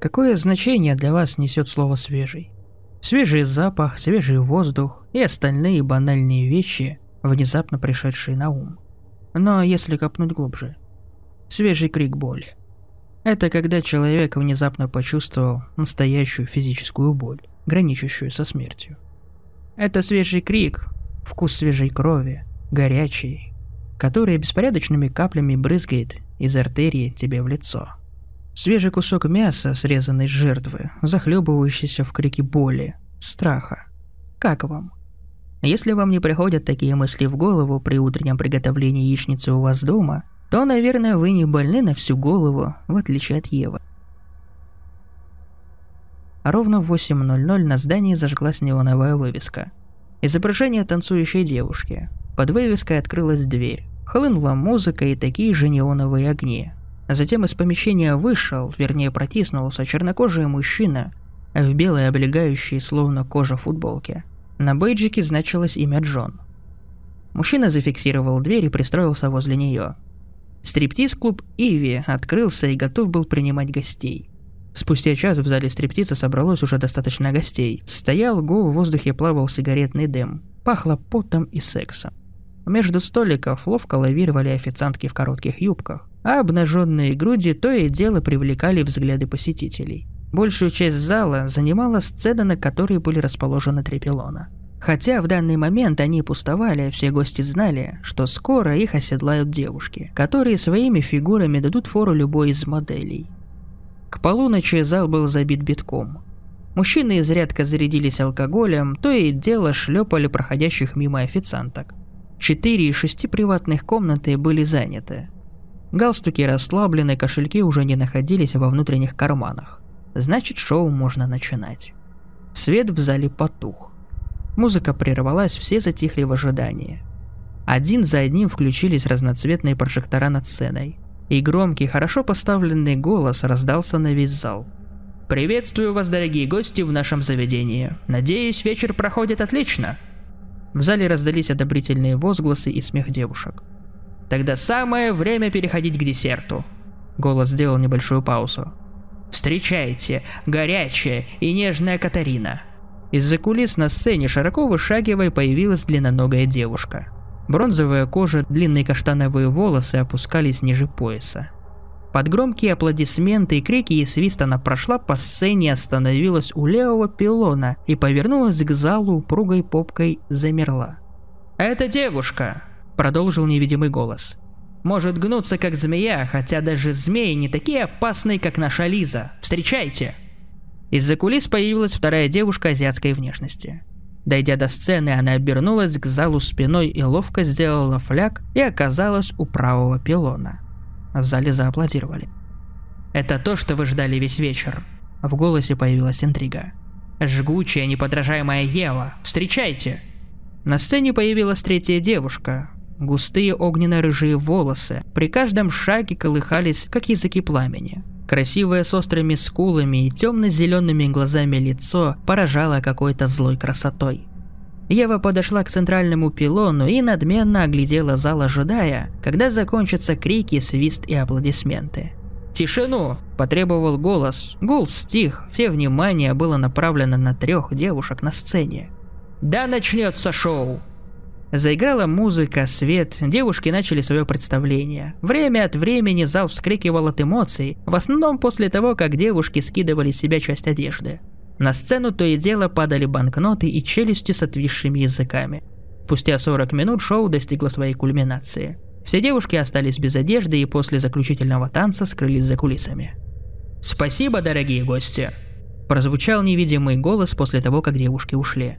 Какое значение для вас несет слово «свежий»? Свежий запах, свежий воздух и остальные банальные вещи, внезапно пришедшие на ум. Но если копнуть глубже. Свежий крик боли. Это когда человек внезапно почувствовал настоящую физическую боль, граничащую со смертью. Это свежий крик, вкус свежей крови, горячий, который беспорядочными каплями брызгает из артерии тебе в лицо – Свежий кусок мяса, срезанный с жертвы, захлебывающийся в крике боли, страха. Как вам? Если вам не приходят такие мысли в голову при утреннем приготовлении яичницы у вас дома, то, наверное, вы не больны на всю голову, в отличие от Евы. Ровно в 8.00 на здании зажглась неоновая вывеска. Изображение танцующей девушки. Под вывеской открылась дверь. Хлынула музыка и такие же неоновые огни, затем из помещения вышел, вернее протиснулся, чернокожий мужчина в белой облегающей словно кожа футболке. На бейджике значилось имя Джон. Мужчина зафиксировал дверь и пристроился возле нее. Стриптиз-клуб «Иви» открылся и готов был принимать гостей. Спустя час в зале стриптиза собралось уже достаточно гостей. Стоял гул, в воздухе плавал сигаретный дым. Пахло потом и сексом. Между столиков ловко лавировали официантки в коротких юбках а обнаженные груди то и дело привлекали взгляды посетителей. Большую часть зала занимала сцена, на которой были расположены три пилона. Хотя в данный момент они пустовали, все гости знали, что скоро их оседлают девушки, которые своими фигурами дадут фору любой из моделей. К полуночи зал был забит битком. Мужчины изрядка зарядились алкоголем, то и дело шлепали проходящих мимо официанток. Четыре из шести приватных комнаты были заняты, Галстуки расслаблены, кошельки уже не находились во внутренних карманах. Значит, шоу можно начинать. Свет в зале потух. Музыка прервалась, все затихли в ожидании. Один за одним включились разноцветные прожектора над сценой. И громкий, хорошо поставленный голос раздался на весь зал. «Приветствую вас, дорогие гости, в нашем заведении. Надеюсь, вечер проходит отлично». В зале раздались одобрительные возгласы и смех девушек. Тогда самое время переходить к десерту. Голос сделал небольшую паузу. Встречайте, горячая и нежная Катарина. Из-за кулис на сцене широко вышагивая появилась длинноногая девушка. Бронзовая кожа, длинные каштановые волосы опускались ниже пояса. Под громкие аплодисменты и крики и свист она прошла по сцене, остановилась у левого пилона и повернулась к залу упругой попкой замерла. «Это девушка!» Продолжил невидимый голос. Может гнуться как змея, хотя даже змеи не такие опасные, как наша Лиза. Встречайте!» Из-за кулис появилась вторая девушка азиатской внешности. Дойдя до сцены, она обернулась к залу спиной и ловко сделала фляг и оказалась у правого пилона. В зале зааплодировали. «Это то, что вы ждали весь вечер». В голосе появилась интрига. «Жгучая, неподражаемая Ева, встречайте!» На сцене появилась третья девушка, Густые огненно-рыжие волосы при каждом шаге колыхались, как языки пламени. Красивое с острыми скулами и темно-зелеными глазами лицо поражало какой-то злой красотой. Ева подошла к центральному пилону и надменно оглядела зал, ожидая, когда закончатся крики, свист и аплодисменты. «Тишину!» – потребовал голос. Гул стих, все внимание было направлено на трех девушек на сцене. «Да начнется шоу!» Заиграла музыка, свет, девушки начали свое представление. Время от времени зал вскрикивал от эмоций, в основном после того, как девушки скидывали с себя часть одежды. На сцену то и дело падали банкноты и челюсти с отвисшими языками. Спустя 40 минут шоу достигло своей кульминации. Все девушки остались без одежды и после заключительного танца скрылись за кулисами. «Спасибо, дорогие гости!» Прозвучал невидимый голос после того, как девушки ушли.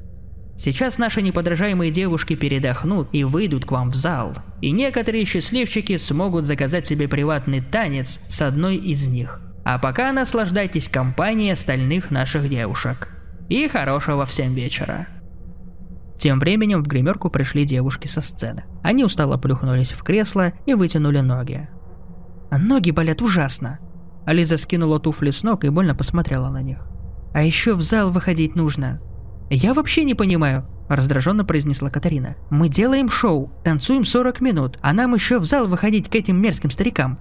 Сейчас наши неподражаемые девушки передохнут и выйдут к вам в зал. И некоторые счастливчики смогут заказать себе приватный танец с одной из них. А пока наслаждайтесь компанией остальных наших девушек. И хорошего всем вечера. Тем временем в гримерку пришли девушки со сцены. Они устало плюхнулись в кресло и вытянули ноги. Ноги болят ужасно. Ализа скинула туфли с ног и больно посмотрела на них. А еще в зал выходить нужно. Я вообще не понимаю, раздраженно произнесла Катарина. Мы делаем шоу, танцуем 40 минут, а нам еще в зал выходить к этим мерзким старикам.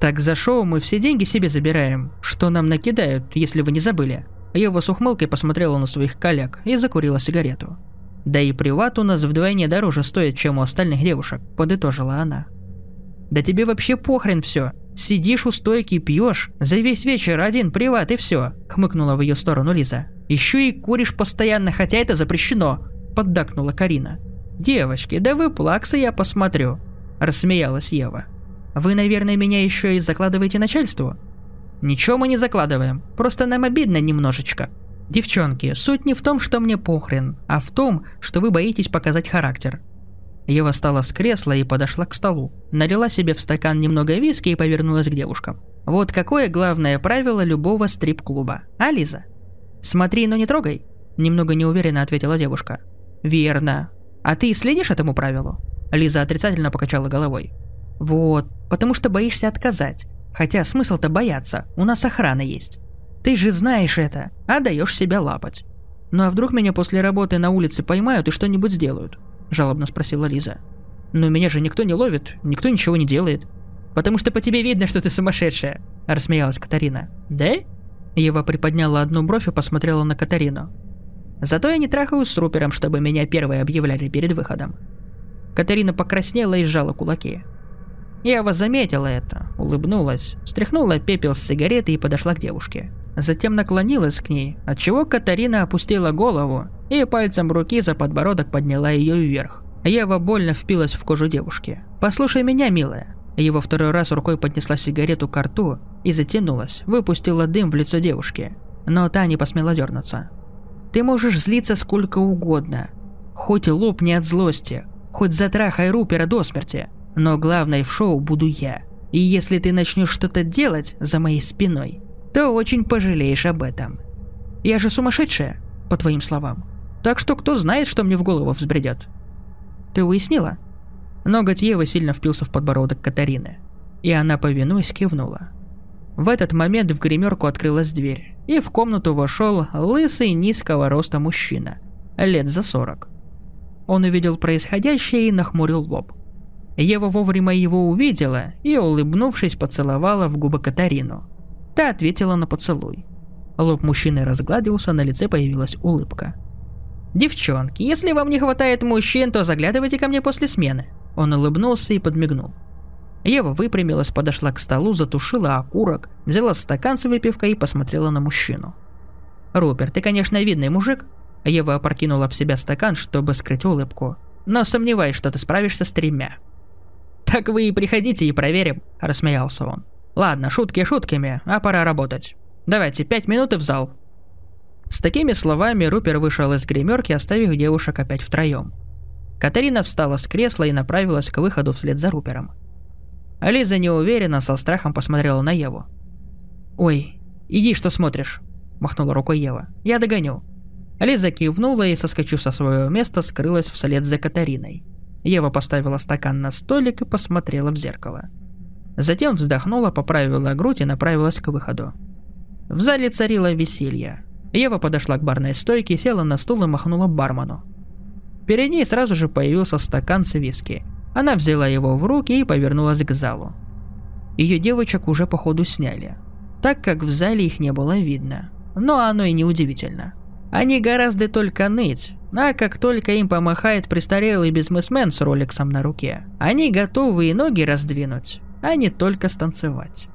Так за шоу мы все деньги себе забираем. Что нам накидают, если вы не забыли? Ева с ухмылкой посмотрела на своих коллег и закурила сигарету. Да и приват у нас вдвойне дороже стоит, чем у остальных девушек, подытожила она. Да тебе вообще похрен все. Сидишь у стойки, пьешь, за весь вечер один приват и все, хмыкнула в ее сторону Лиза. Еще и куришь постоянно, хотя это запрещено, поддакнула Карина. Девочки, да вы плаксы я посмотрю, рассмеялась Ева. Вы, наверное, меня еще и закладываете начальству? Ничего мы не закладываем, просто нам обидно немножечко. Девчонки, суть не в том, что мне похрен, а в том, что вы боитесь показать характер. Ева встала с кресла и подошла к столу. Налила себе в стакан немного виски и повернулась к девушкам. Вот какое главное правило любого стрип-клуба. А, Лиза? Смотри, но не трогай. Немного неуверенно ответила девушка. Верно. А ты следишь этому правилу? Лиза отрицательно покачала головой. Вот, потому что боишься отказать. Хотя смысл-то бояться, у нас охрана есть. Ты же знаешь это, а даешь себя лапать. Ну а вдруг меня после работы на улице поймают и что-нибудь сделают? Жалобно спросила Лиза. Но меня же никто не ловит, никто ничего не делает. Потому что по тебе видно, что ты сумасшедшая, рассмеялась Катарина. Да? Ева приподняла одну бровь и посмотрела на Катарину. Зато я не трахаюсь с Рупером, чтобы меня первые объявляли перед выходом. Катарина покраснела и сжала кулаки. Ева заметила это, улыбнулась, стряхнула пепел с сигареты и подошла к девушке. Затем наклонилась к ней, отчего Катарина опустила голову и пальцем руки за подбородок подняла ее вверх. Ева больно впилась в кожу девушки. «Послушай меня, милая». Ева второй раз рукой поднесла сигарету к рту и затянулась, выпустила дым в лицо девушки. Но та не посмела дернуться. «Ты можешь злиться сколько угодно. Хоть лопни от злости, хоть затрахай Рупера до смерти. Но главной в шоу буду я. И если ты начнешь что-то делать за моей спиной, то очень пожалеешь об этом. Я же сумасшедшая, по твоим словам. Так что кто знает, что мне в голову взбредет. Ты уяснила? Ноготь Евы сильно впился в подбородок Катарины. И она, повинуясь, кивнула. В этот момент в гримерку открылась дверь, и в комнату вошел лысый низкого роста мужчина, лет за сорок. Он увидел происходящее и нахмурил лоб. Ева вовремя его увидела и, улыбнувшись, поцеловала в губы Катарину. Та ответила на поцелуй. Лоб мужчины разгладился, на лице появилась улыбка. «Девчонки, если вам не хватает мужчин, то заглядывайте ко мне после смены». Он улыбнулся и подмигнул. Ева выпрямилась, подошла к столу, затушила окурок, взяла стакан с выпивкой и посмотрела на мужчину. «Руперт, ты, конечно, видный мужик». Ева опрокинула в себя стакан, чтобы скрыть улыбку. «Но сомневаюсь, что ты справишься с тремя». «Так вы и приходите и проверим», – рассмеялся он. «Ладно, шутки шутками, а пора работать. Давайте пять минут и в зал». С такими словами Рупер вышел из гримерки, оставив девушек опять втроем. Катарина встала с кресла и направилась к выходу вслед за Рупером. Ализа неуверенно, со страхом посмотрела на Еву. «Ой, иди, что смотришь?» – махнула рукой Ева. «Я догоню». Ализа кивнула и, соскочив со своего места, скрылась вслед за Катариной – Ева поставила стакан на столик и посмотрела в зеркало. Затем вздохнула, поправила грудь и направилась к выходу. В зале царило веселье. Ева подошла к барной стойке, села на стул и махнула бармену. Перед ней сразу же появился стакан с виски. Она взяла его в руки и повернулась к залу. Ее девочек уже походу сняли, так как в зале их не было видно. Но оно и не удивительно. Они гораздо только ныть, а как только им помахает престарелый бизнесмен с роликсом на руке, они готовы и ноги раздвинуть, а не только станцевать.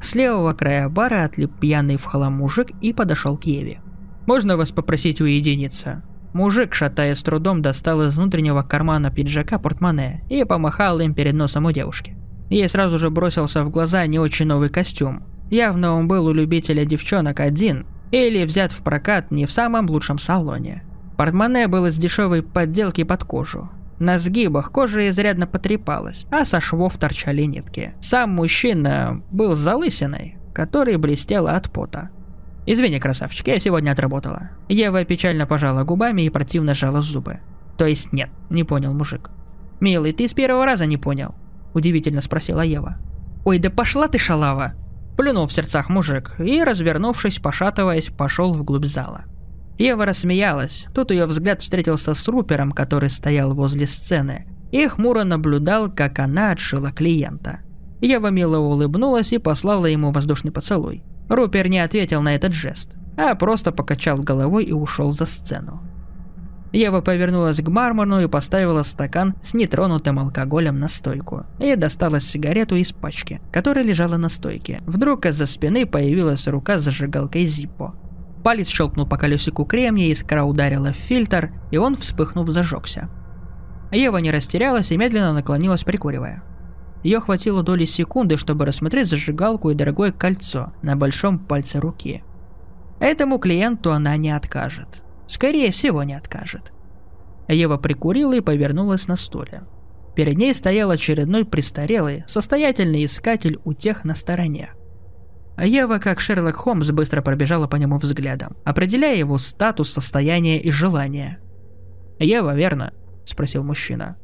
С левого края бара отлип пьяный в хлам мужик и подошел к Еве. «Можно вас попросить уединиться?» Мужик, шатая с трудом, достал из внутреннего кармана пиджака портмоне и помахал им перед носом у девушки. Ей сразу же бросился в глаза не очень новый костюм. Явно он был у любителя девчонок один или взят в прокат не в самом лучшем салоне. Портмоне было с дешевой подделки под кожу. На сгибах кожа изрядно потрепалась, а со швов торчали нитки. Сам мужчина был залысиной, которая блестела от пота. «Извини, красавчик, я сегодня отработала». Ева печально пожала губами и противно сжала зубы. «То есть нет», — не понял мужик. «Милый, ты с первого раза не понял?» — удивительно спросила Ева. «Ой, да пошла ты, шалава!» Плюнул в сердцах мужик и, развернувшись, пошатываясь, пошел вглубь зала. Ева рассмеялась. Тут ее взгляд встретился с Рупером, который стоял возле сцены, и хмуро наблюдал, как она отшила клиента. Ева мило улыбнулась и послала ему воздушный поцелуй. Рупер не ответил на этот жест, а просто покачал головой и ушел за сцену. Ева повернулась к бармену и поставила стакан с нетронутым алкоголем на стойку. И достала сигарету из пачки, которая лежала на стойке. Вдруг из-за спины появилась рука с зажигалкой Зиппо. Палец щелкнул по колесику кремния, искра ударила в фильтр, и он, вспыхнув, зажегся. Ева не растерялась и медленно наклонилась, прикуривая. Ее хватило доли секунды, чтобы рассмотреть зажигалку и дорогое кольцо на большом пальце руки. Этому клиенту она не откажет. Скорее всего, не откажет. Ева прикурила и повернулась на стуле. Перед ней стоял очередной престарелый, состоятельный искатель у тех на стороне. Ева, как Шерлок Холмс, быстро пробежала по нему взглядом, определяя его статус, состояние и желание. «Ева, верно?» – спросил мужчина.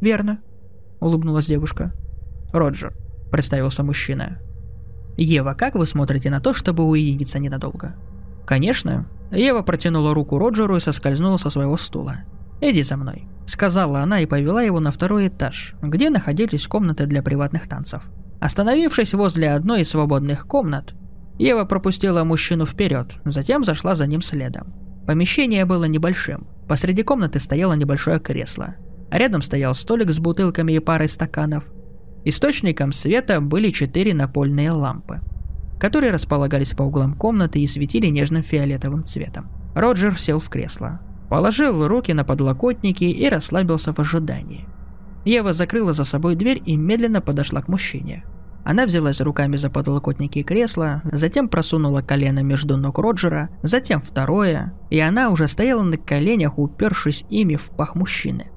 «Верно», – улыбнулась девушка. «Роджер», – представился мужчина. «Ева, как вы смотрите на то, чтобы уединиться ненадолго?» «Конечно». Ева протянула руку Роджеру и соскользнула со своего стула. «Иди за мной», – сказала она и повела его на второй этаж, где находились комнаты для приватных танцев. Остановившись возле одной из свободных комнат, Ева пропустила мужчину вперед, затем зашла за ним следом. Помещение было небольшим. Посреди комнаты стояло небольшое кресло. Рядом стоял столик с бутылками и парой стаканов. Источником света были четыре напольные лампы которые располагались по углам комнаты и светили нежным фиолетовым цветом. Роджер сел в кресло, положил руки на подлокотники и расслабился в ожидании. Ева закрыла за собой дверь и медленно подошла к мужчине. Она взялась руками за подлокотники кресла, затем просунула колено между ног Роджера, затем второе, и она уже стояла на коленях, упершись ими в пах мужчины.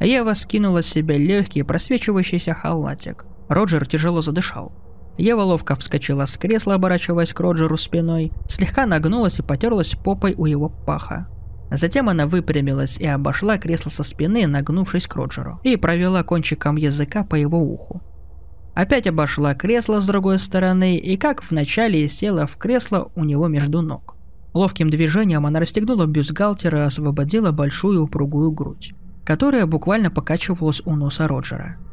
Ева скинула с себя легкий просвечивающийся халатик. Роджер тяжело задышал. Ева ловко вскочила с кресла, оборачиваясь к Роджеру спиной, слегка нагнулась и потерлась попой у его паха. Затем она выпрямилась и обошла кресло со спины, нагнувшись к Роджеру, и провела кончиком языка по его уху. Опять обошла кресло с другой стороны и, как вначале, села в кресло у него между ног. Ловким движением она расстегнула бюстгальтер и освободила большую упругую грудь, которая буквально покачивалась у носа Роджера –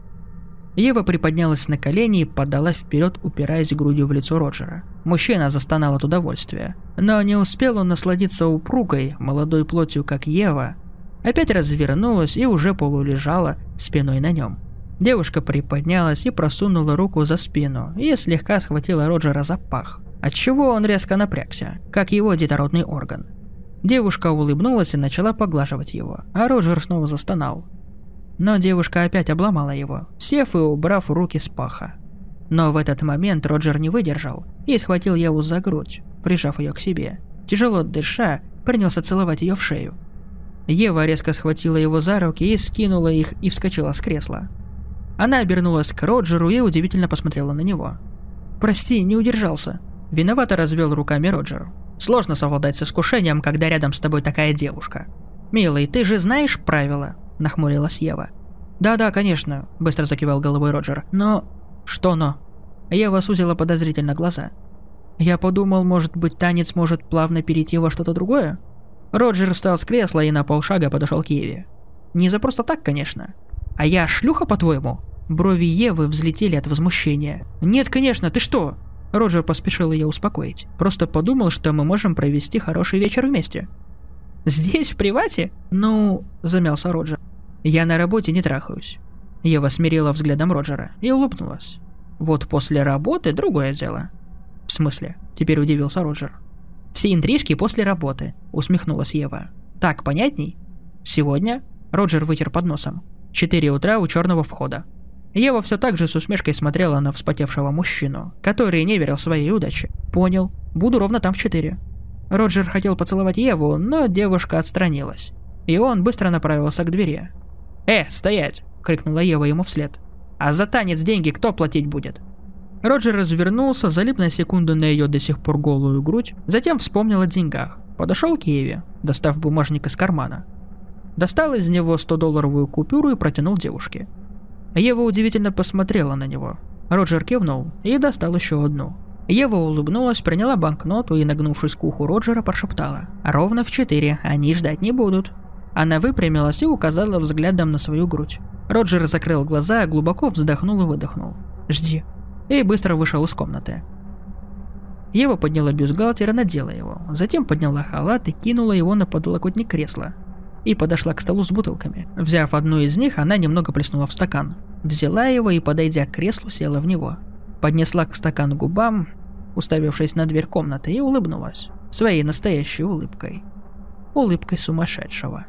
Ева приподнялась на колени и подала вперед, упираясь грудью в лицо Роджера. Мужчина застонал от удовольствия. Но не успел он насладиться упругой, молодой плотью, как Ева. Опять развернулась и уже полулежала спиной на нем. Девушка приподнялась и просунула руку за спину и слегка схватила Роджера за пах, отчего он резко напрягся, как его детородный орган. Девушка улыбнулась и начала поглаживать его, а Роджер снова застонал. Но девушка опять обломала его, сев и убрав руки с паха. Но в этот момент Роджер не выдержал и схватил Еву за грудь, прижав ее к себе. Тяжело дыша, принялся целовать ее в шею. Ева резко схватила его за руки и скинула их и вскочила с кресла. Она обернулась к Роджеру и удивительно посмотрела на него. «Прости, не удержался». Виновато развел руками Роджер. «Сложно совладать с искушением, когда рядом с тобой такая девушка. Милый, ты же знаешь правила?» – нахмурилась Ева. «Да-да, конечно», – быстро закивал головой Роджер. «Но...» «Что но?» Ева сузила подозрительно глаза. «Я подумал, может быть, танец может плавно перейти во что-то другое?» Роджер встал с кресла и на полшага подошел к Еве. «Не за просто так, конечно. А я шлюха, по-твоему?» Брови Евы взлетели от возмущения. «Нет, конечно, ты что?» Роджер поспешил ее успокоить. «Просто подумал, что мы можем провести хороший вечер вместе». «Здесь, в привате?» «Ну...» – замялся Роджер. «Я на работе не трахаюсь». Ева смирила взглядом Роджера и улыбнулась. «Вот после работы другое дело». «В смысле?» – теперь удивился Роджер. «Все интрижки после работы», – усмехнулась Ева. «Так понятней?» «Сегодня?» – Роджер вытер под носом. «Четыре утра у черного входа». Ева все так же с усмешкой смотрела на вспотевшего мужчину, который не верил своей удаче. «Понял. Буду ровно там в четыре». Роджер хотел поцеловать Еву, но девушка отстранилась. И он быстро направился к двери. «Э, стоять!» – крикнула Ева ему вслед. «А за танец деньги кто платить будет?» Роджер развернулся, залип на секунду на ее до сих пор голую грудь, затем вспомнил о деньгах. Подошел к Еве, достав бумажник из кармана. Достал из него 100-долларовую купюру и протянул девушке. Ева удивительно посмотрела на него. Роджер кивнул и достал еще одну. Ева улыбнулась, приняла банкноту и, нагнувшись к уху Роджера, прошептала. «Ровно в четыре, они ждать не будут». Она выпрямилась и указала взглядом на свою грудь. Роджер закрыл глаза, глубоко вздохнул и выдохнул. «Жди», и быстро вышел из комнаты. Ева подняла бюстгальтер и надела его, затем подняла халат и кинула его на подлокотник кресла. И подошла к столу с бутылками. Взяв одну из них, она немного плеснула в стакан. Взяла его и, подойдя к креслу, села в него. Поднесла к стакану губам, уставившись на дверь комнаты, и улыбнулась. Своей настоящей улыбкой. Улыбкой сумасшедшего.